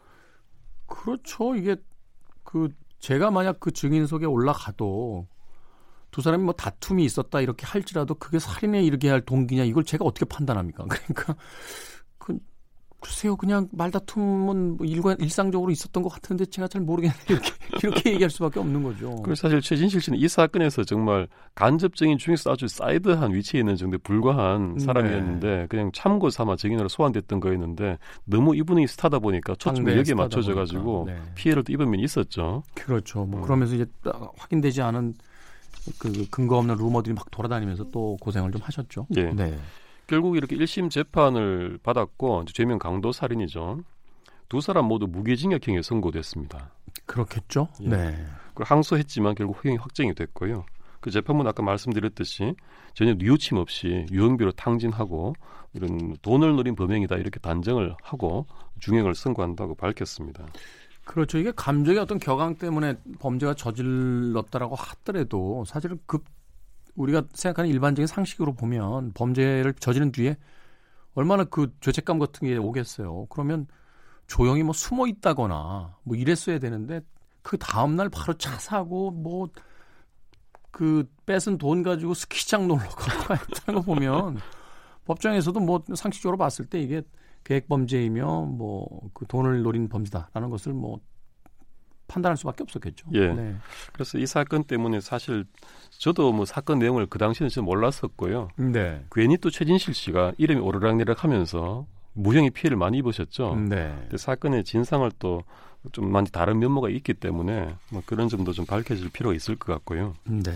Speaker 1: 그렇죠. 이게 그 제가 만약 그 증인석에 올라가도 두 사람이 뭐 다툼이 있었다 이렇게 할지라도 그게 살인에 이르게 할 동기냐 이걸 제가 어떻게 판단합니까? 그러니까 그 글쎄요 그냥 말다툼은 뭐 일관 일상적으로 있었던 것 같은데 제가 잘 모르겠는데 이렇게 이렇게 얘기할 수밖에 없는 거죠.
Speaker 3: 그래서 사실 최진실 씨는 이 사건에서 정말 간접적인 중에서 아주 사이드한 위치에 있는 정도에 불과한 네. 사람이었는데 네. 그냥 참고 삼아 증인으로 소환됐던 거였는데 너무 이분이 스타다 보니까 초점이 여기에 맞춰져 가지고 네. 피해를 또 입은 면이 있었죠.
Speaker 1: 그렇죠. 뭐 음. 그러면서 이제 확인되지 않은 그 근거 없는 루머들이 막 돌아다니면서 또 고생을 좀 하셨죠.
Speaker 3: 예. 네. 결국 이렇게 1심 재판을 받았고 죄명 강도 살인이죠. 두 사람 모두 무기징역형에 선고됐습니다.
Speaker 1: 그렇겠죠. 예. 네.
Speaker 3: 그 항소했지만 결국 허용이 확정이 됐고요. 그 재판부는 아까 말씀드렸듯이 전혀 뉘우침 없이 유흥비로 탕진하고 이런 돈을 노린 범행이다 이렇게 단정을 하고 중형을 선고한다고 밝혔습니다.
Speaker 1: 그렇죠. 이게 감정의 어떤 격앙 때문에 범죄가 저질렀다라고 하더라도 사실은 그 우리가 생각하는 일반적인 상식으로 보면 범죄를 저지른 뒤에 얼마나 그 죄책감 같은 게 오겠어요. 그러면 조용히 뭐 숨어 있다거나 뭐 이랬어야 되는데 그 다음 날 바로 차 사고 뭐 그 뺏은 돈 가지고 스키장 놀러 가고 했다는 거 보면 법정에서도 뭐 상식적으로 봤을 때 이게 계획 범죄이며 뭐 그 돈을 노린 범죄다라는 것을 뭐 판단할 수밖에 없었겠죠.
Speaker 3: 예. 네. 그래서 이 사건 때문에 사실 저도 뭐 사건 내용을 그 당시에는 좀 몰랐었고요. 네. 괜히 또 최진실 씨가 이름이 오르락내락하면서 무형의 피해를 많이 입으셨죠. 네. 사건의 진상을 또 좀 많이 다른 면모가 있기 때문에 뭐 그런 점도 좀 밝혀질 필요가 있을 것 같고요.
Speaker 1: 네.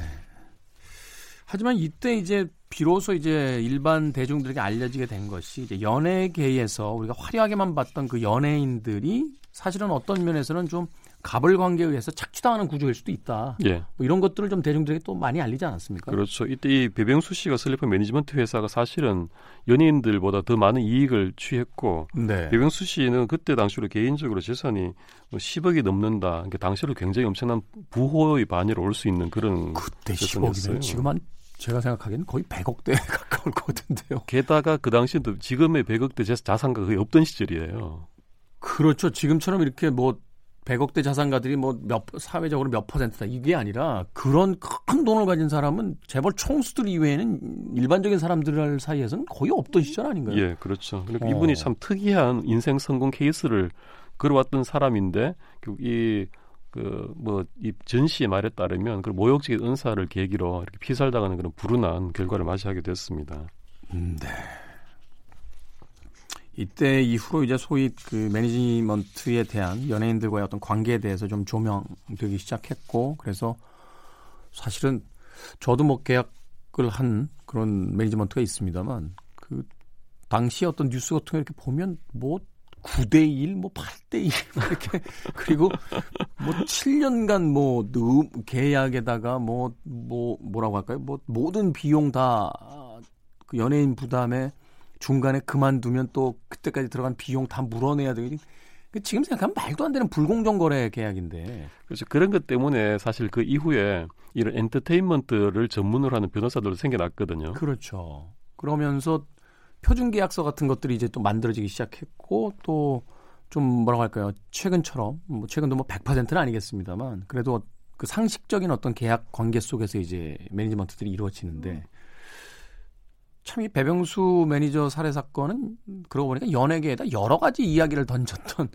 Speaker 1: 하지만 이때 이제 비로소 이제 일반 대중들에게 알려지게 된 것이 이제 연예계에서 우리가 화려하게만 봤던 그 연예인들이 사실은 어떤 면에서는 좀 갑을 관계에 의해서 착취당하는 구조일 수도 있다. 예. 뭐 이런 것들을 좀 대중들에게 또 많이 알리지 않았습니까?
Speaker 3: 그렇죠. 이때 이 배병수 씨가 슬리퍼 매니지먼트 회사가 사실은 연예인들보다 더 많은 이익을 취했고 네. 배병수 씨는 그때 당시로 개인적으로 재산이 10억이 뭐 넘는다. 그러니까 당시로 굉장히 엄청난 부호의 반열을 올수 있는 그런
Speaker 1: 그때 10억이면 지금 한 제가 생각하기에는 거의 100억대에 가까울 것 같은데요.
Speaker 3: 게다가 그 당시에도 지금의 100억대 자산가 거의 없던 시절이에요.
Speaker 1: 그렇죠. 지금처럼 이렇게 뭐 100억대 자산가들이 뭐 몇 사회적으로 몇 퍼센트다 이게 아니라 그런 큰 돈을 가진 사람은 재벌 총수들 이외에는 일반적인 사람들 사이에서는 거의 없던 시절 아닌가요?
Speaker 3: 예, 그렇죠. 그러니까 어. 이분이 참 특이한 인생 성공 케이스를 걸어왔던 사람인데 이 그뭐이 전시의 말에 따르면 그 모욕적인 은사를 계기로 이렇게 피살당하는 그런 불운한 결과를 맞이하게 됐습니다.
Speaker 1: 음, 네. 이때 이후로 이제 소위 그 매니지먼트에 대한 연예인들과의 어떤 관계에 대해서 좀 조명되기 시작했고 그래서 사실은 저도 뭐 계약을 한 그런 매니지먼트가 있습니다만 그 당시 어떤 뉴스 같은 거 이렇게 보면 뭐 9대 1, 뭐 8대 1 이렇게 그리고 뭐 7년간 뭐 계약에다가 뭐뭐 뭐 뭐라고 할까요? 뭐 모든 비용 다 그 연예인 부담에 중간에 그만두면 또 그때까지 들어간 비용 다 물어내야 되고 그 지금 생각하면 말도 안 되는 불공정 거래 계약인데.
Speaker 3: 그렇죠. 그런 것 때문에 사실 그 이후에 이런 엔터테인먼트를 전문으로 하는 변호사들도 생겨났거든요.
Speaker 1: 그렇죠. 그러면서 표준 계약서 같은 것들이 이제 또 만들어지기 시작했고 또 좀 뭐라고 할까요? 최근처럼 뭐 최근도 뭐 100%는 아니겠습니다만 그래도 그 상식적인 어떤 계약 관계 속에서 이제 매니지먼트들이 이루어지는데 참이 배병수 매니저 살해 사건은 그러고 보니까 연예계에다 여러 가지 이야기를 던졌던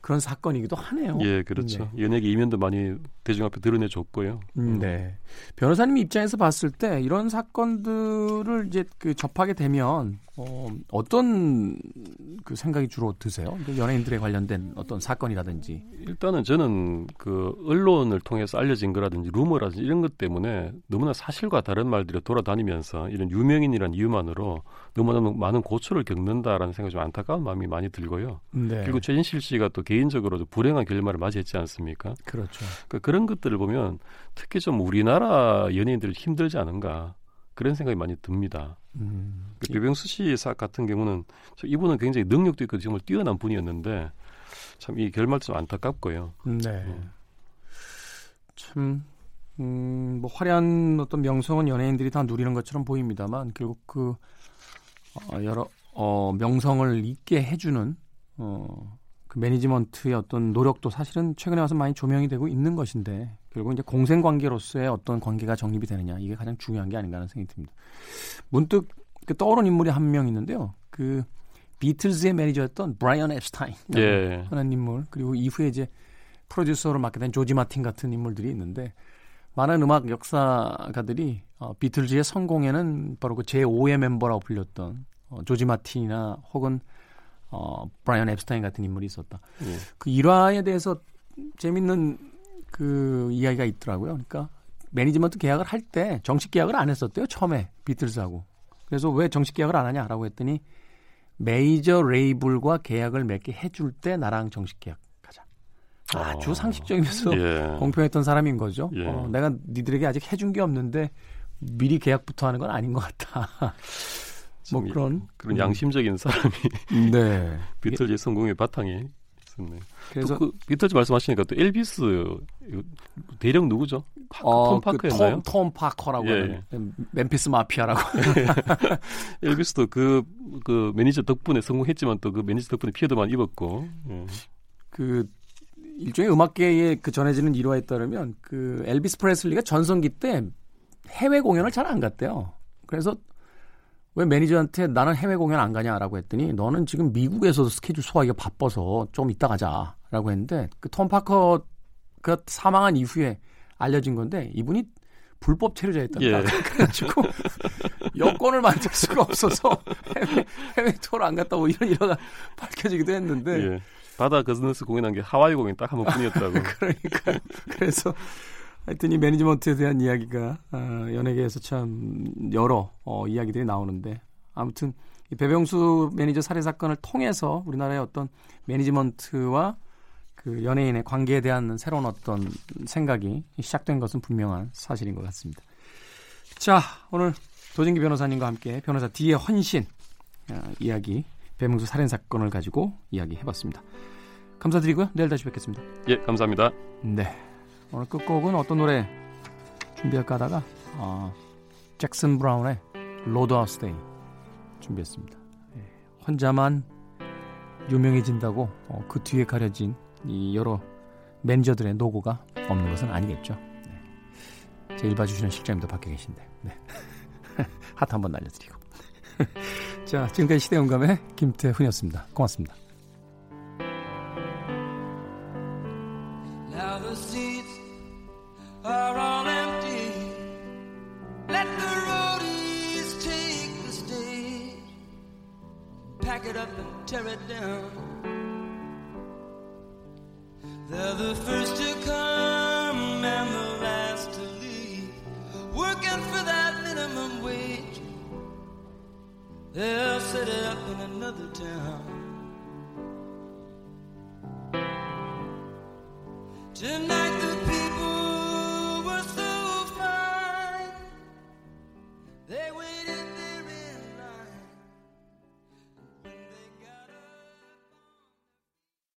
Speaker 1: 그런 사건이기도 하네요.
Speaker 3: 예, 그렇죠. 네. 연예계 이면도 많이 대중 앞에 드러내줬고요.
Speaker 1: 음, 네. 변호사님 입장에서 봤을 때 이런 사건들을 이제 그 접하게 되면 어, 어떤 그 생각이 주로 드세요? 연예인들에 관련된 어떤 사건이라든지.
Speaker 3: 일단은 저는 그 언론을 통해서 알려진 거라든지 루머라든지 이런 것 때문에 너무나 사실과 다른 말들이 돌아다니면서 이런 유명인이란 이유만으로 너무나 많은 고초를 겪는다라는 생각이 좀 안타까운 마음이 많이 들고요. 네. 그리고 최진실 씨가 또 개인적으로도 불행한 결말을 맞이했지 않습니까?
Speaker 1: 그렇죠.
Speaker 3: 그러니까 그런 것들을 보면 특히 좀 우리나라 연예인들 힘들지 않은가 그런 생각이 많이 듭니다. 음. 그 배병수 씨 같은 경우는 이분은 굉장히 능력도 있고 정말 뛰어난 분이었는데 참 이 결말도 좀 안타깝고요.
Speaker 1: 네. 음. 참, 음, 뭐 화려한 어떤 명성은 연예인들이 다 누리는 것처럼 보입니다만 결국 그 어, 여러 어, 명성을 잊게 해주는 어, 그 매니지먼트의 어떤 노력도 사실은 최근에 와서 많이 조명이 되고 있는 것인데 결국 이제 공생 관계로서의 어떤 관계가 정립이 되느냐 이게 가장 중요한 게 아닌가 하는 생각이 듭니다. 문득 그 떠오른 인물이 한 명 있는데요. 그 비틀즈의 매니저였던 브라이언 앱스타인 예. 하는 인물 그리고 이후에 이제 프로듀서로 맡게 된 조지 마틴 같은 인물들이 있는데 많은 음악 역사가들이 어, 비틀즈의 성공에는 바로 그 제5의 멤버라고 불렸던 어, 조지 마틴이나 혹은 어, 브라이언 앱스타인 같은 인물이 있었다. 예. 그 일화에 대해서 재밌는 그 이야기가 있더라고요. 그러니까 매니지먼트 계약을 할 때 정식 계약을 안 했었대요. 처음에 비틀즈하고. 그래서 왜 정식 계약을 안 하냐라고 했더니 메이저 레이블과 계약을 맺게 해줄 때 나랑 정식 계약 하자. 아주 어. 상식적이면서 예. 공평했던 사람인 거죠. 예. 어, 내가 니들에게 아직 해준 게 없는데 미리 계약부터 하는 건 아닌 것 같다.
Speaker 3: 뭐 그런 그런 양심적인 사람이 네. 비틀즈의 성공의 바탕이 있었네요. 그래서 그 비틀즈 말씀하시니까 또 엘비스 대령 누구죠?
Speaker 1: 파크, 어, 톰 파커였나요? 그 톰, 톰 파커라고 예. 멤피스 마피아라고.
Speaker 3: 엘비스도 그, 그 매니저 덕분에 성공했지만 또 그 매니저 덕분에 피해도 많이 입었고. 예.
Speaker 1: 그 일종의 음악계에 그 전해지는 일화에 따르면 그 엘비스 프레슬리가 전성기 때 해외 공연을 잘 안 갔대요. 그래서 왜 매니저한테 나는 해외 공연 안 가냐라고 했더니 너는 지금 미국에서도 스케줄 소화하기가 바빠서 좀 이따 가자라고 했는데 그 톰 파커가 사망한 이후에 알려진 건데 이분이 불법 체류자였다. 예. 그래가지고 여권을 만들 수가 없어서 해외, 해외 투어를 안 갔다 고 이런 일화가 밝혀지기도 했는데 예.
Speaker 3: 바다 건너서 공연한 게 하와이 공연 딱 한 번뿐이었다고.
Speaker 1: 그러니까 그래서 하여튼 이 매니지먼트에 대한 이야기가 어, 연예계에서 참 여러 어, 이야기들이 나오는데 아무튼 이 배병수 매니저 살해 사건을 통해서 우리나라의 어떤 매니지먼트와 그 연예인의 관계에 대한 새로운 어떤 생각이 시작된 것은 분명한 사실인 것 같습니다. 자, 오늘 도진기 변호사님과 함께 변호사 D의 헌신 어, 이야기 배병수 살인 사건을 가지고 이야기해봤습니다. 감사드리고요. 내일 다시 뵙겠습니다.
Speaker 3: 예, 감사합니다.
Speaker 1: 네. 오늘 끝곡은 어떤 노래 준비할까 하다가 어, 잭슨 브라운의 Load Out Stay 준비했습니다. 예, 혼자만 유명해진다고 어, 그 뒤에 가려진 이 여러 매니저들의 노고가 없는 것은 아니겠죠. 네. 제일 봐주시는 실장님도 밖에 계신데 네. 하트 한번 날려드리고 자 지금까지 시대영감의 김태훈이었습니다. 고맙습니다.